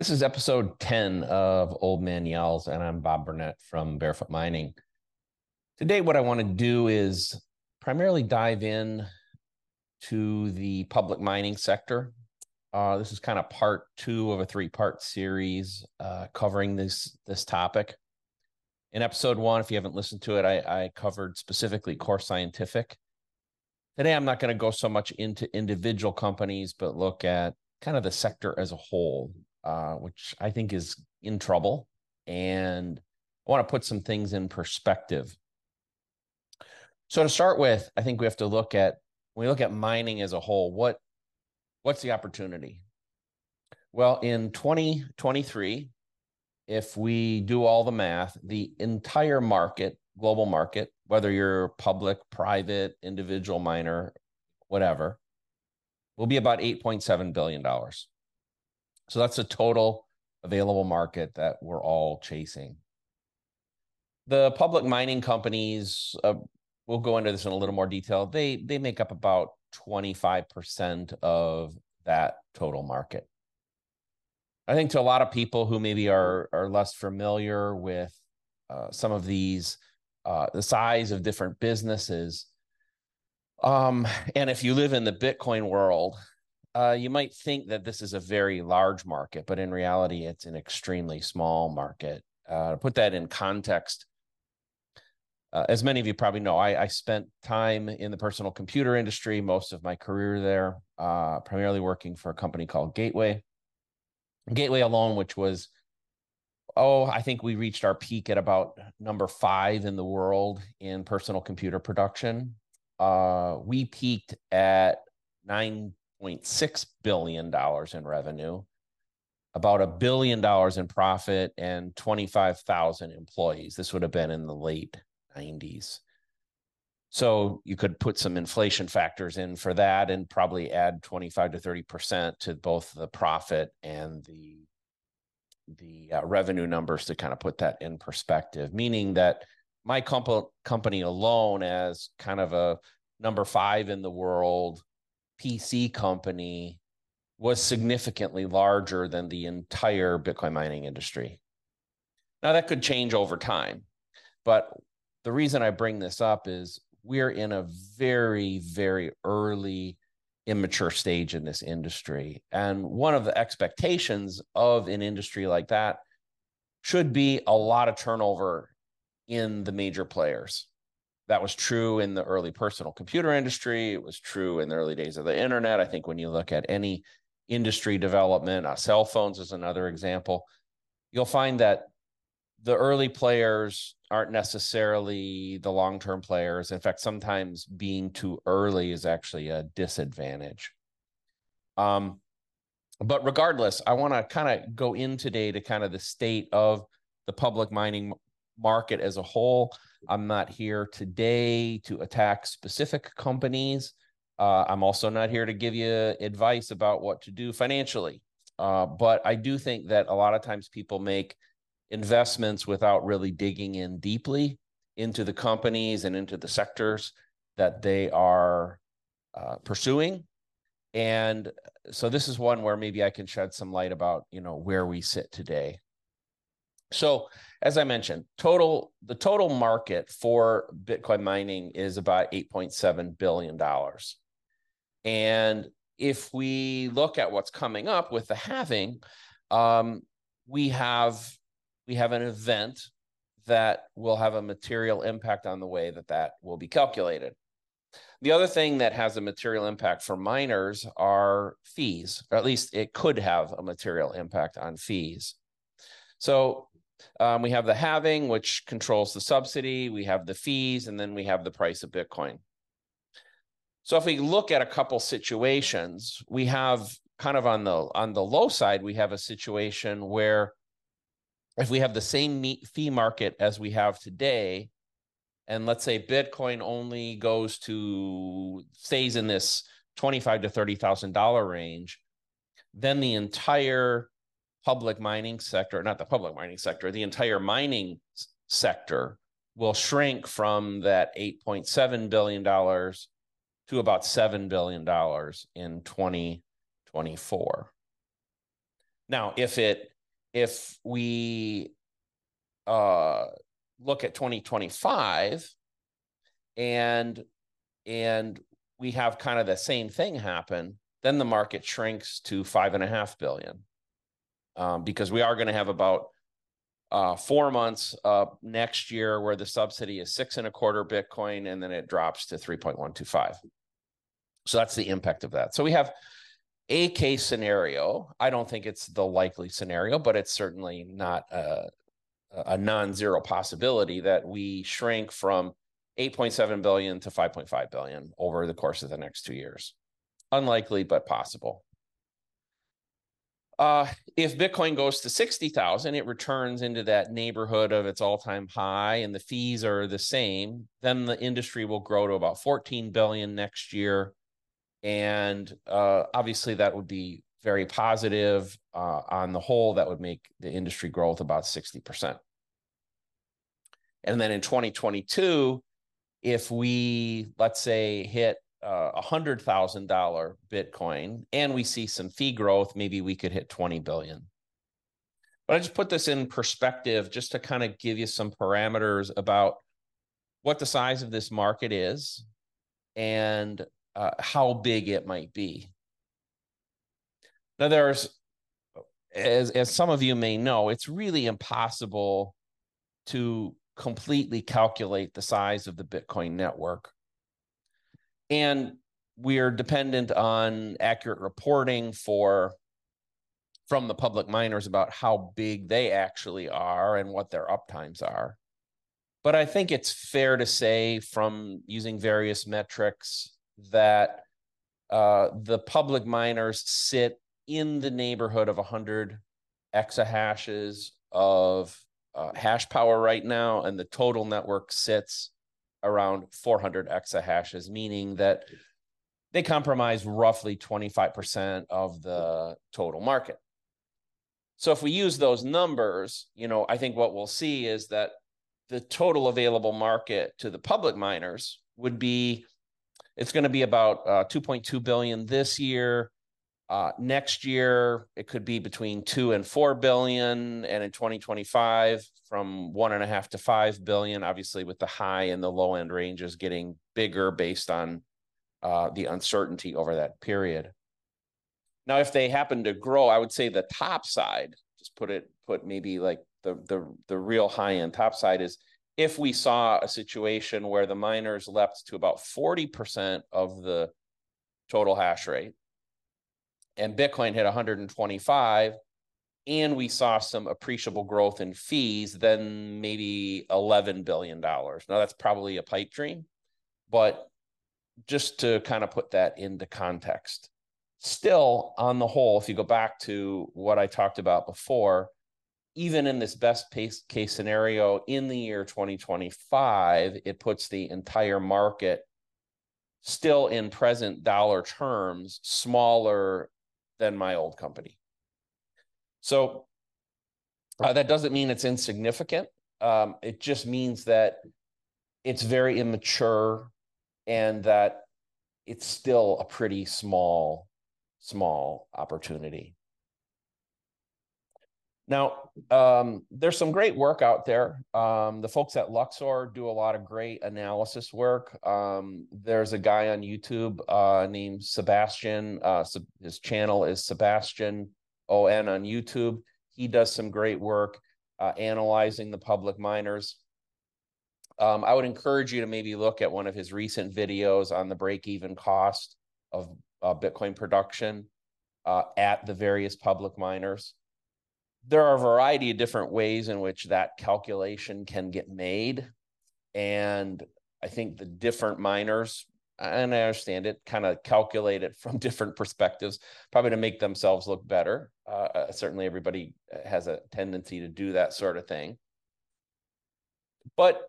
This is episode 10 of Old Man Yells, and I'm Bob Burnett from Barefoot Mining. Today, what I want to do is primarily dive in to the public mining sector. Uh, this is kind of part two of a three-part series uh, covering this this topic. In episode one, if you haven't listened to it, I, I covered specifically Core Scientific. Today, I'm not going to go so much into individual companies, but look at kind of the sector as a whole uh, which I think is in trouble. And I want to put some things in perspective. So to start with, I think we have to look at when we look at mining as a whole, what what's the opportunity? Well, in 2023, if we do all the math, the entire market, global market, whether you're public, private, individual miner, whatever, will be about $8.7 billion. So that's a total available market that we're all chasing. The public mining companies, uh, we'll go into this in a little more detail. They they make up about 25% of that total market. I think to a lot of people who maybe are are less familiar with uh, some of these, uh, the size of different businesses, um, and if you live in the Bitcoin world, uh, you might think that this is a very large market, but in reality, it's an extremely small market. Uh, to put that in context, uh, as many of you probably know, I, I, spent time in the personal computer industry, most of my career there, uh, primarily working for a company called Gateway. Gateway alone, which was, oh, I think we reached our peak at about number five in the world in personal computer production. Uh, we peaked at nine $1.6 billion in revenue, about a billion dollars in profit, and 25,000 employees. This would have been in the late 90s. So you could put some inflation factors in for that and probably add 25 to 30% to both the profit and the the uh, revenue numbers to kind of put that in perspective, meaning that my comp- company alone as kind of a number five in the world PC company was significantly larger than the entire Bitcoin mining industry. Now, that could change over time. But the reason I bring this up is we're in a very, very early, immature stage in this industry. And one of the expectations of an industry like that should be a lot of turnover in the major players. That was true in the early personal computer industry. It was true in the early days of the internet. I think when you look at any industry development, uh, cell phones is another example, you'll find that the early players aren't necessarily the long term players. In fact, sometimes being too early is actually a disadvantage. Um, but regardless, I want to kind of go in today to kind of the state of the public mining market as a whole. I'm not here today to attack specific companies. Uh, I'm also not here to give you advice about what to do financially. Uh, but I do think that a lot of times people make investments without really digging in deeply into the companies and into the sectors that they are uh, pursuing. And so this is one where maybe I can shed some light about, you know, where we sit today. So as I mentioned, total the total market for Bitcoin mining is about 8.7 billion dollars. And if we look at what's coming up with the halving, um, we have we have an event that will have a material impact on the way that that will be calculated. The other thing that has a material impact for miners are fees, or at least it could have a material impact on fees. So um, we have the halving, which controls the subsidy. We have the fees, and then we have the price of Bitcoin. So if we look at a couple situations, we have kind of on the on the low side, we have a situation where if we have the same fee market as we have today, and let's say Bitcoin only goes to stays in this twenty-five to thirty thousand dollar range, then the entire public mining sector, not the public mining sector, the entire mining sector will shrink from that $8.7 billion to about $7 billion in 2024. Now, if it if we uh, look at 2025 and and we have kind of the same thing happen, then the market shrinks to five and a half billion um, because we are going to have about uh, four months uh, next year where the subsidy is six and a quarter Bitcoin and then it drops to 3.125. So that's the impact of that. So we have a case scenario. I don't think it's the likely scenario, but it's certainly not a, a non-zero possibility that we shrink from 8.7 billion to 5.5 billion over the course of the next two years. Unlikely, but possible. Uh, if Bitcoin goes to 60,000, it returns into that neighborhood of its all time high and the fees are the same, then the industry will grow to about 14 billion next year. And uh, obviously, that would be very positive. Uh, on the whole, that would make the industry growth about 60%. And then in 2022, if we, let's say, hit uh, a hundred thousand dollar Bitcoin and we see some fee growth, maybe we could hit 20 billion. But I just put this in perspective just to kind of give you some parameters about what the size of this market is and uh, how big it might be. Now, there's, as, as some of you may know, it's really impossible to completely calculate the size of the Bitcoin network and we are dependent on accurate reporting for from the public miners about how big they actually are and what their uptimes are. But I think it's fair to say from using various metrics that uh, the public miners sit in the neighborhood of 100 exahashes of uh, hash power right now, and the total network sits around 400 exahashes, meaning that they comprise roughly 25% of the total market. So if we use those numbers, you know, I think what we'll see is that the total available market to the public miners would be it's going to be about uh, 2.2 billion this year uh, next year, it could be between two and four billion, and in 2025, from one and a half to five billion. Obviously, with the high and the low end ranges getting bigger based on uh, the uncertainty over that period. Now, if they happen to grow, I would say the top side, just put it, put maybe like the the the real high end top side is if we saw a situation where the miners leapt to about 40% of the total hash rate and Bitcoin hit 125 and we saw some appreciable growth in fees, then maybe $11 billion. Now, that's probably a pipe dream, but just to kind of put that into context. Still, on the whole, if you go back to what I talked about before, even in this best case scenario in the year 2025, it puts the entire market still in present dollar terms smaller than my old company. So uh, that doesn't mean it's insignificant. Um, it just means that it's very immature and that it's still a pretty small, small opportunity. Now, um, there's some great work out there. Um, the folks at Luxor do a lot of great analysis work. Um, there's a guy on YouTube uh, named Sebastian. Uh, his channel is Sebastian ON on YouTube. He does some great work uh, analyzing the public miners. Um, I would encourage you to maybe look at one of his recent videos on the break-even cost of uh, Bitcoin production uh, at the various public miners there are a variety of different ways in which that calculation can get made. And I think the different miners, and I understand it, kind of calculate it from different perspectives, probably to make themselves look better. Uh, uh, certainly, everybody has a tendency to do that sort of thing. But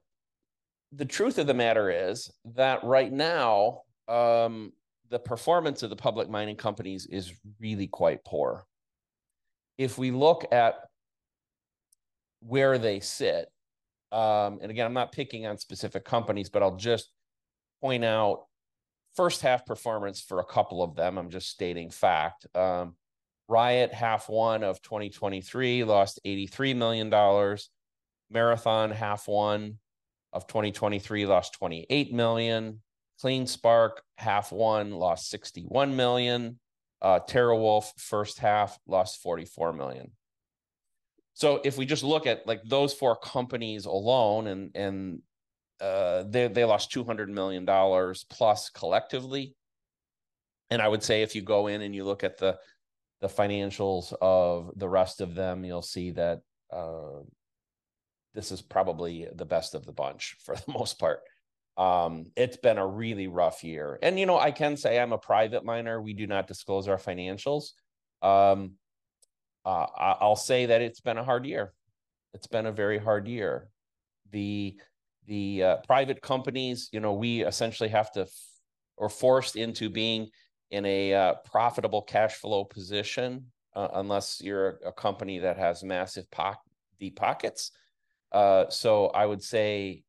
the truth of the matter is that right now, um, the performance of the public mining companies is really quite poor if we look at where they sit, um, and again, I'm not picking on specific companies, but I'll just point out first half performance for a couple of them. I'm just stating fact. Um, Riot half one of 2023 lost $83 million. Marathon half one of 2023 lost 28 million. CleanSpark half one lost 61 million. Uh, TeraWulf first half lost 44 million. So if we just look at like those four companies alone, and and uh, they they lost 200 million dollars plus collectively. And I would say if you go in and you look at the the financials of the rest of them, you'll see that uh, this is probably the best of the bunch for the most part. Um, it's been a really rough year. And, you know, I can say I'm a private miner. We do not disclose our financials. Um, uh, I'll say that it's been a hard year. It's been a very hard year. The the uh, private companies, you know, we essentially have to f- or forced into being in a uh, profitable cash flow position, uh, unless you're a, company that has massive po- deep pockets. Uh, so I would say,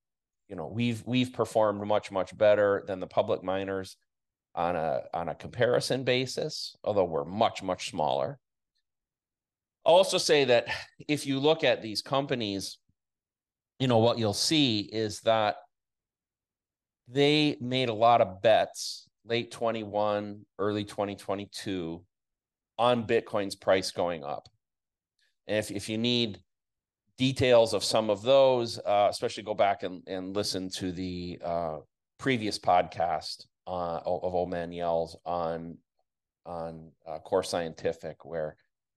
you know, we've we've performed much much better than the public miners on a on a comparison basis, although we're much much smaller. I'll also say that if you look at these companies, you know what you'll see is that they made a lot of bets late 21, early 2022 on Bitcoin's price going up. And if, if you need details of some of those, uh, especially go back and, and listen to the uh, previous podcast uh, of Old Man Yells on on uh, Core Scientific, where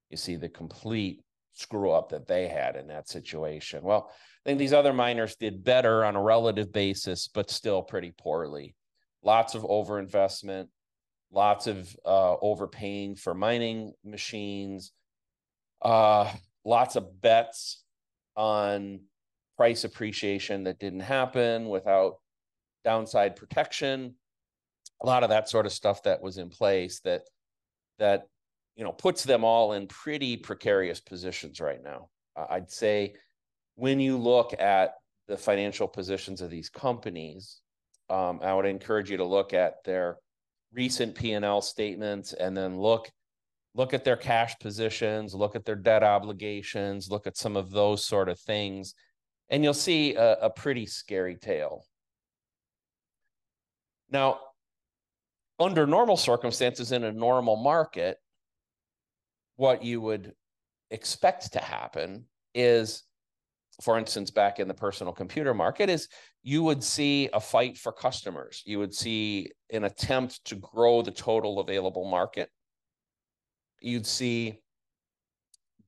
you see the complete screw up that they had in that situation. Well, I think these other miners did better on a relative basis, but still pretty poorly. Lots of overinvestment, lots of uh, overpaying for mining machines, uh, lots of bets on price appreciation that didn't happen without downside protection. A lot of that sort of stuff that was in place that that you know puts them all in pretty precarious positions right now. I'd say when you look at the financial positions of these companies um, i would encourage you to look at their recent p&l statements and then look look at their cash positions, look at their debt obligations, look at some of those sort of things, and you'll see a, a pretty scary tale. Now, under normal circumstances in a normal market, what you would expect to happen is for instance back in the personal computer market is you would see a fight for customers you would see an attempt to grow the total available market you'd see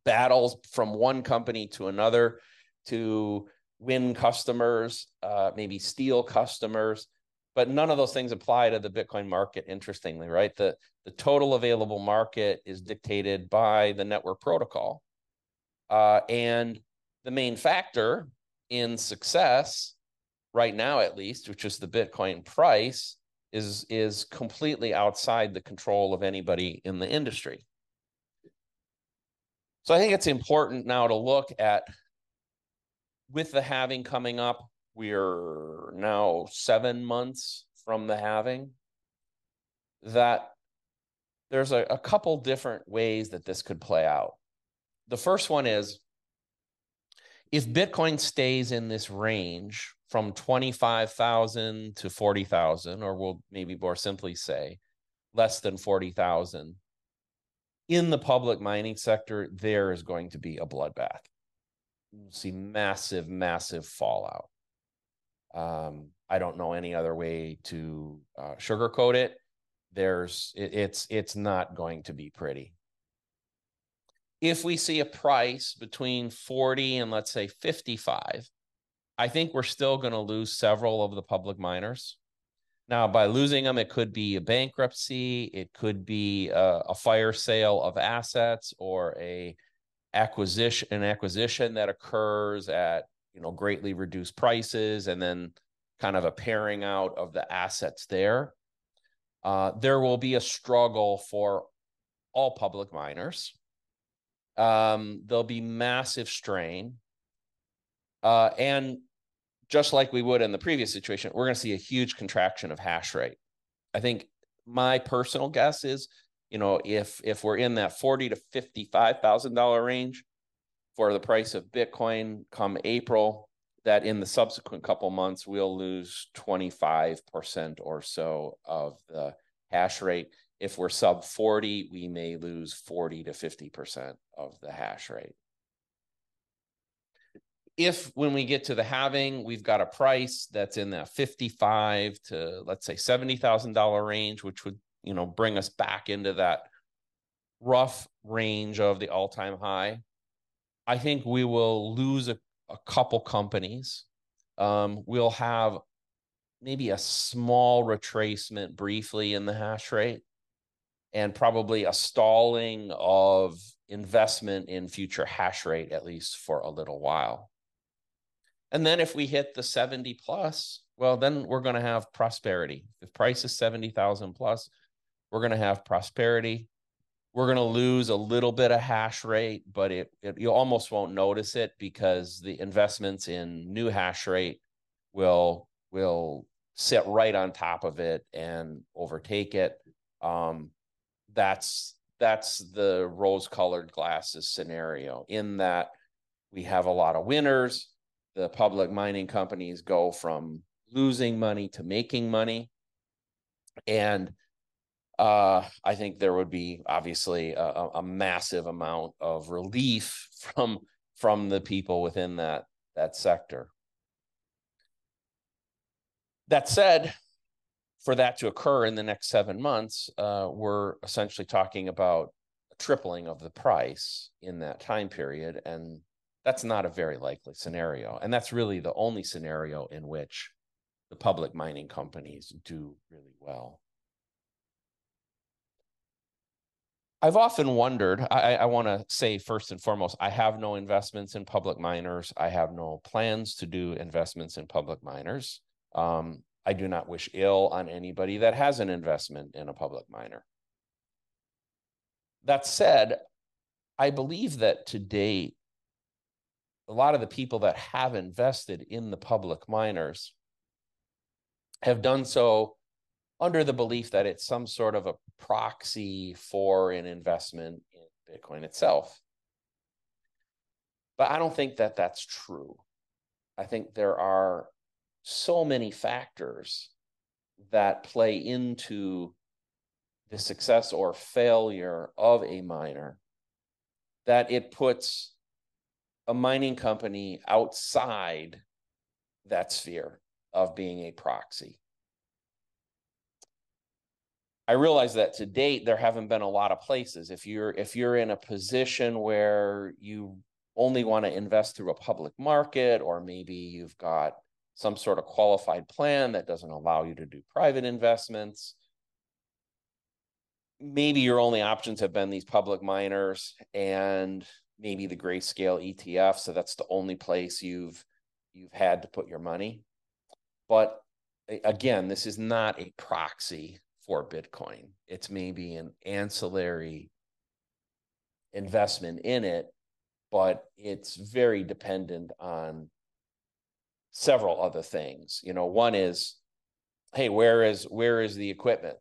battles from one company to another to win customers, uh, maybe steal customers. But none of those things apply to the Bitcoin market, interestingly, right? The, the total available market is dictated by the network protocol. Uh, and the main factor in success, right now at least, which is the Bitcoin price, is, is completely outside the control of anybody in the industry. So I think it's important now to look at with the halving coming up, we're now seven months from the halving, that there's a, a couple different ways that this could play out. The first one is if Bitcoin stays in this range from 25,000 to 40,000, or we'll maybe more simply say less than 40,000, in the public mining sector, there is going to be a bloodbath. You'll see massive, massive fallout. Um, I don't know any other way to uh, sugarcoat it. There's it, it's it's not going to be pretty. If we see a price between 40 and let's say 55, I think we're still going to lose several of the public miners. Now, by losing them, it could be a bankruptcy, it could be a, a fire sale of assets, or a acquisition an acquisition that occurs at you know greatly reduced prices, and then kind of a pairing out of the assets there. Uh, there will be a struggle for all public miners. Um, there'll be massive strain. Uh, and just like we would in the previous situation, we're going to see a huge contraction of hash rate. I think my personal guess is you know, if if we're in that forty to fifty-five thousand dollar range for the price of Bitcoin come April, that in the subsequent couple months we'll lose 25% or so of the hash rate. If we're sub 40, we may lose 40 to 50% of the hash rate. If when we get to the halving, we've got a price that's in that 55 to let's say $70,000 range, which would, you know, bring us back into that rough range of the all-time high. I think we will lose a, a couple companies. Um, we'll have maybe a small retracement briefly in the hash rate and probably a stalling of investment in future hash rate, at least for a little while. And then if we hit the 70 plus, well, then we're going to have prosperity. If price is 70,000 plus, we're going to have prosperity. We're going to lose a little bit of hash rate, but it, it you almost won't notice it because the investments in new hash rate will will sit right on top of it and overtake it. Um, that's that's the rose-colored glasses scenario. In that we have a lot of winners. The public mining companies go from losing money to making money, and uh, I think there would be obviously a, a massive amount of relief from from the people within that that sector. That said, for that to occur in the next seven months, uh, we're essentially talking about a tripling of the price in that time period. And that's not a very likely scenario. And that's really the only scenario in which the public mining companies do really well. I've often wondered. I, I want to say first and foremost, I have no investments in public miners. I have no plans to do investments in public miners. Um, I do not wish ill on anybody that has an investment in a public miner. That said, I believe that to date, a lot of the people that have invested in the public miners have done so under the belief that it's some sort of a proxy for an investment in Bitcoin itself. But I don't think that that's true. I think there are so many factors that play into the success or failure of a miner that it puts a mining company outside that sphere of being a proxy. I realize that to date there haven't been a lot of places. If you're if you're in a position where you only want to invest through a public market, or maybe you've got some sort of qualified plan that doesn't allow you to do private investments. Maybe your only options have been these public miners and maybe the grayscale ETF. So that's the only place you've you've had to put your money. But again, this is not a proxy for Bitcoin. It's maybe an ancillary investment in it, but it's very dependent on several other things. You know, one is, hey, where is where is the equipment?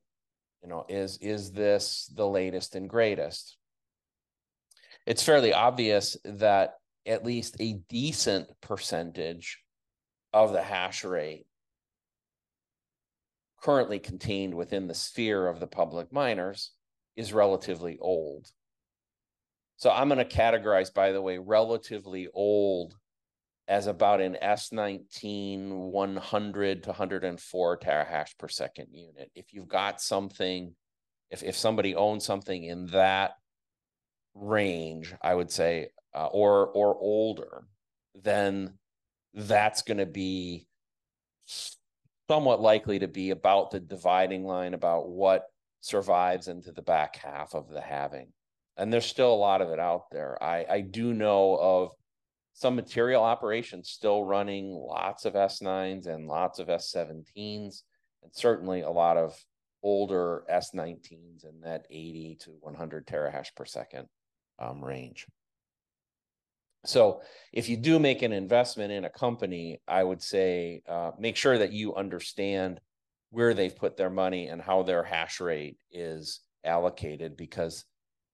You know, is is this the latest and greatest? It's fairly obvious that at least a decent percentage of the hash rate currently contained within the sphere of the public miners is relatively old. So I'm going to categorize, by the way, relatively old as about an S19 100 to 104 terahash per second unit. If you've got something, if, if somebody owns something in that range, I would say, uh, or or older, then that's going to be somewhat likely to be about the dividing line about what survives into the back half of the halving. And there's still a lot of it out there. I, I do know of some material operations still running lots of S9s and lots of S17s, and certainly a lot of older S19s in that 80 to 100 terahash per second um, range. So, if you do make an investment in a company, I would say uh, make sure that you understand where they've put their money and how their hash rate is allocated because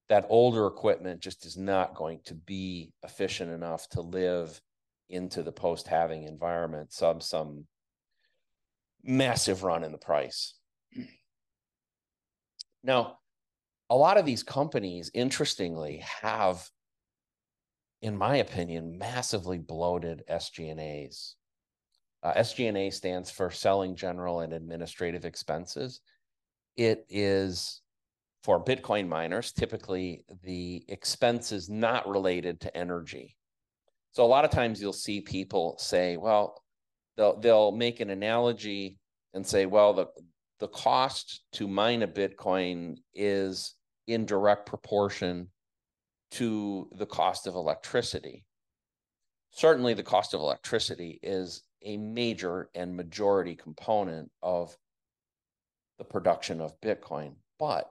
that older equipment just is not going to be efficient enough to live into the post halving environment sub some massive run in the price. Now, a lot of these companies, interestingly, have, in my opinion, massively bloated SG&As. Uh, SG&A stands for selling general and administrative expenses. It is for Bitcoin miners, typically the expenses not related to energy. So a lot of times you'll see people say, well, they'll they'll make an analogy and say, well, the the cost to mine a Bitcoin is in direct proportion to the cost of electricity. Certainly, the cost of electricity is a major and majority component of the production of Bitcoin. But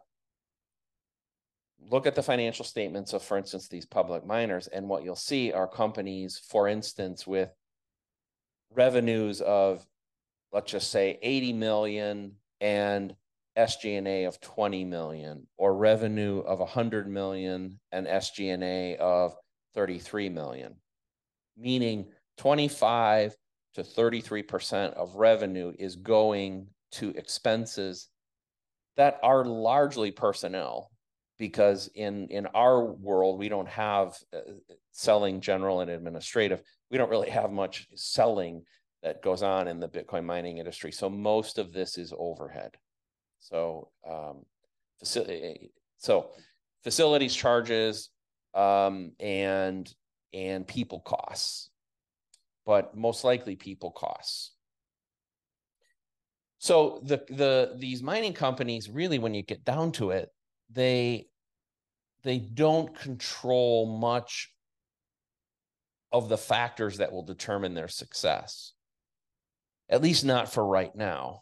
look at the financial statements of, for instance, these public miners, and what you'll see are companies, for instance, with revenues of, let's just say, 80 million and SG&A of 20 million, or revenue of 100 million and SG&A of 33 million, meaning 25 to 33% of revenue is going to expenses that are largely personnel because in in our world we don't have uh, selling general and administrative. We don't really have much selling that goes on in the bitcoin mining industry. So most of this is overhead so um facility so facilities charges um and and people costs but most likely people costs. So the the these mining companies really, when you get down to it, they they don't control much of the factors that will determine their success. At least not for right now.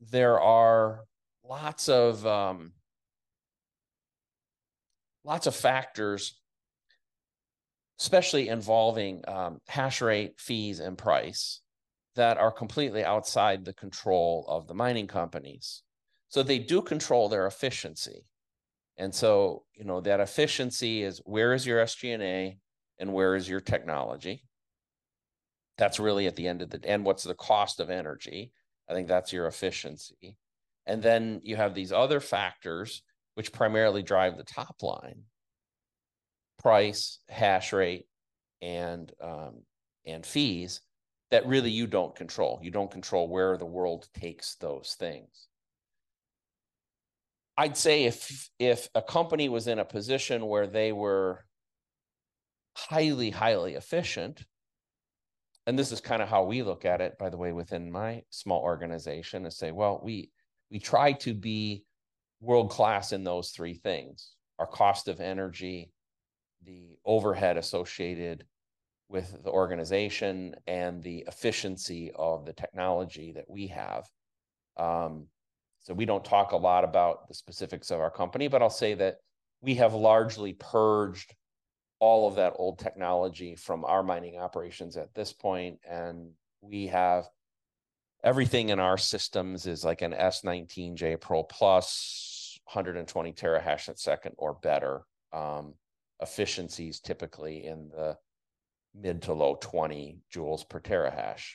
There are lots of um, lots of factors especially involving um, hash rate, fees, and price that are completely outside the control of the mining companies. So they do control their efficiency. And so, you know, that efficiency is where is your SG&A and where is your technology? That's really at the end of the and what's the cost of energy? I think that's your efficiency. And then you have these other factors which primarily drive the top line price, hash rate, and um, and fees that really you don't control. You don't control where the world takes those things. I'd say if if a company was in a position where they were highly highly efficient and this is kind of how we look at it by the way within my small organization is say well we we try to be world class in those three things our cost of energy the overhead associated with the organization and the efficiency of the technology that we have. Um, so we don't talk a lot about the specifics of our company, but I'll say that we have largely purged all of that old technology from our mining operations at this point, and we have everything in our systems is like an S19J Pro Plus, 120 terahash a second or better. Um, efficiencies typically in the mid to low 20 joules per terahash.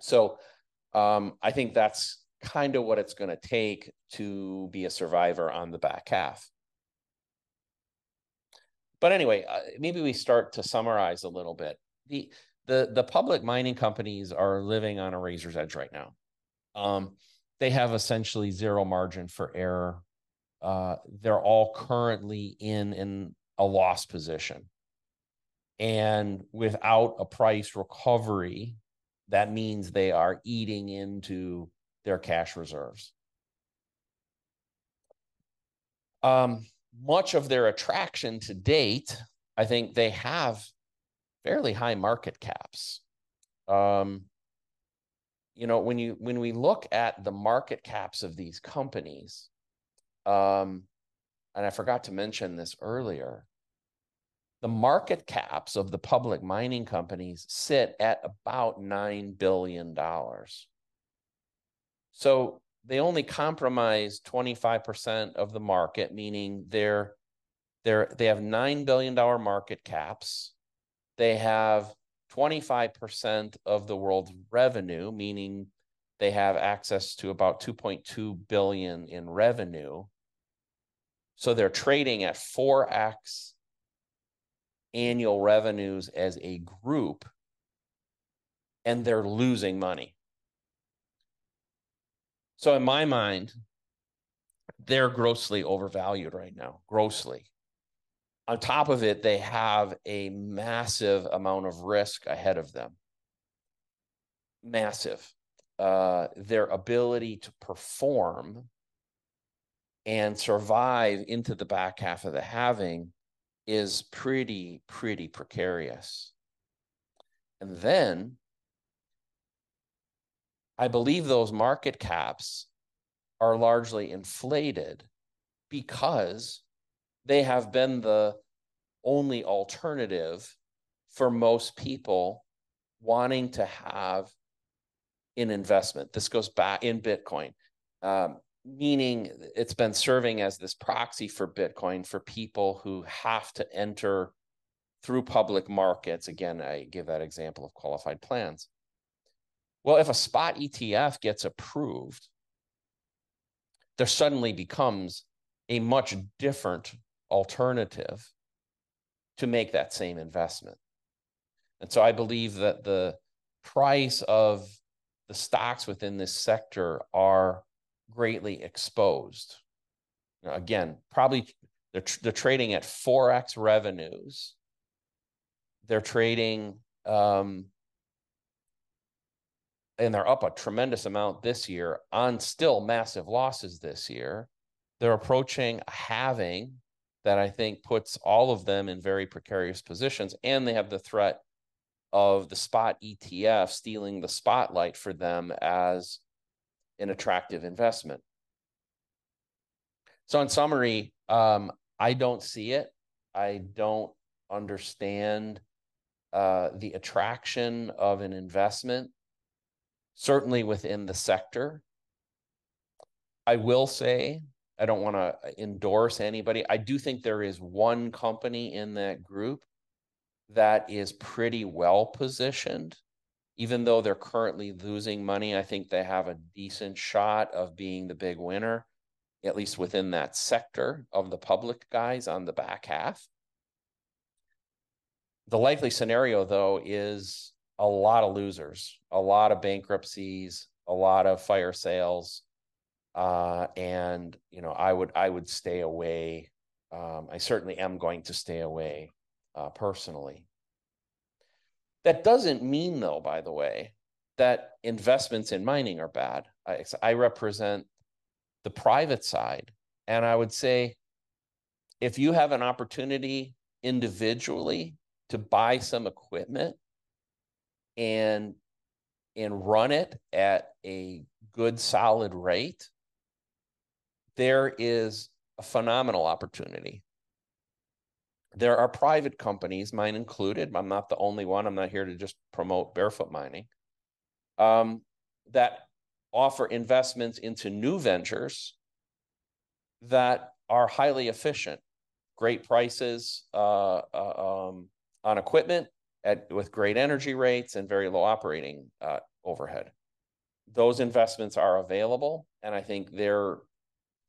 So um, I think that's kind of what it's going to take to be a survivor on the back half. But anyway, uh, maybe we start to summarize a little bit. The the the public mining companies are living on a razor's edge right now. Um, they have essentially zero margin for error uh, they're all currently in in a loss position. And without a price recovery, that means they are eating into their cash reserves. Um, much of their attraction to date, I think they have fairly high market caps. Um, you know, when you when we look at the market caps of these companies, um, and I forgot to mention this earlier, the market caps of the public mining companies sit at about $9 billion. So they only compromise 25% of the market, meaning they're they're they have nine billion dollar market caps. They have 25% of the world's revenue, meaning they have access to about 2.2 billion in revenue. So they're trading at 4x annual revenues as a group and they're losing money. So in my mind, they're grossly overvalued right now, grossly. On top of it, they have a massive amount of risk ahead of them. Massive. Uh, their ability to perform and survive into the back half of the halving is pretty, pretty precarious. And then I believe those market caps are largely inflated because they have been the only alternative for most people wanting to have an investment. This goes back in Bitcoin, um, meaning it's been serving as this proxy for Bitcoin for people who have to enter through public markets. Again, I give that example of qualified plans. Well, if a spot ETF gets approved, there suddenly becomes a much different alternative to make that same investment. And so I believe that the price of the stocks within this sector are greatly exposed. Now, again, probably they're, they're trading at 4x revenues. They're trading um, and they're up a tremendous amount this year on still massive losses this year. They're approaching halving that I think puts all of them in very precarious positions. And they have the threat of the spot ETF stealing the spotlight for them as an attractive investment. So, in summary, um, I don't see it. I don't understand uh, the attraction of an investment certainly within the sector. I will say, I don't want to uh, endorse anybody. I do think there is one company in that group that is pretty well positioned. Even though they're currently losing money, I think they have a decent shot of being the big winner, at least within that sector of the public guys on the back half. The likely scenario, though, is a lot of losers, a lot of bankruptcies, a lot of fire sales. Uh, and you know, I would I would stay away. Um, I certainly am going to stay away uh, personally. That doesn't mean, though, by the way, that investments in mining are bad. I, I represent the private side, and I would say, if you have an opportunity individually to buy some equipment and and run it at a good solid rate there is a phenomenal opportunity there are private companies mine included i'm not the only one i'm not here to just promote barefoot mining um, that offer investments into new ventures that are highly efficient great prices uh, uh, um, on equipment at with great energy rates and very low operating uh, overhead. Those investments are available, and I think they're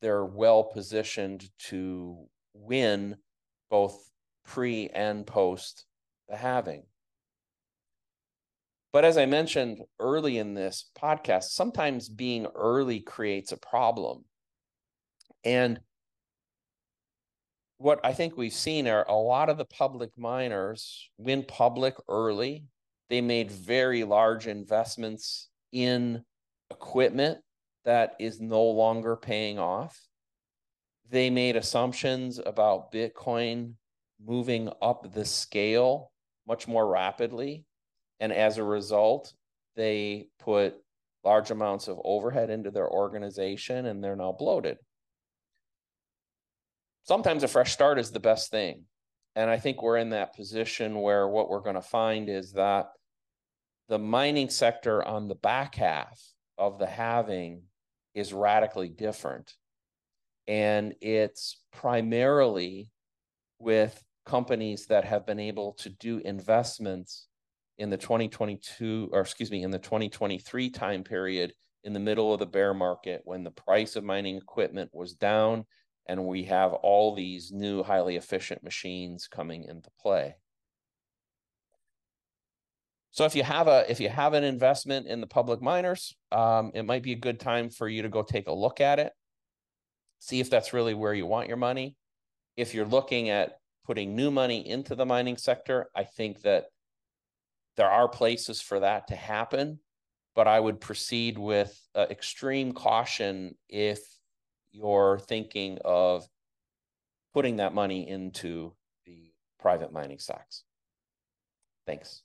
they're well positioned to win both pre and post the halving. But as I mentioned early in this podcast, sometimes being early creates a problem. And what I think we've seen are a lot of the public miners went public early. They made very large investments in equipment that is no longer paying off. They made assumptions about Bitcoin moving up the scale much more rapidly. And as a result, they put large amounts of overhead into their organization and they're now bloated sometimes a fresh start is the best thing. And I think we're in that position where what we're going to find is that the mining sector on the back half of the halving is radically different. And it's primarily with companies that have been able to do investments in the 2022, or excuse me, in the 2023 time period in the middle of the bear market when the price of mining equipment was down and we have all these new highly efficient machines coming into play. So if you have a if you have an investment in the public miners, um, it might be a good time for you to go take a look at it, see if that's really where you want your money. If you're looking at putting new money into the mining sector, I think that there are places for that to happen, but I would proceed with uh, extreme caution if you're thinking of putting that money into the private mining stocks. Thanks.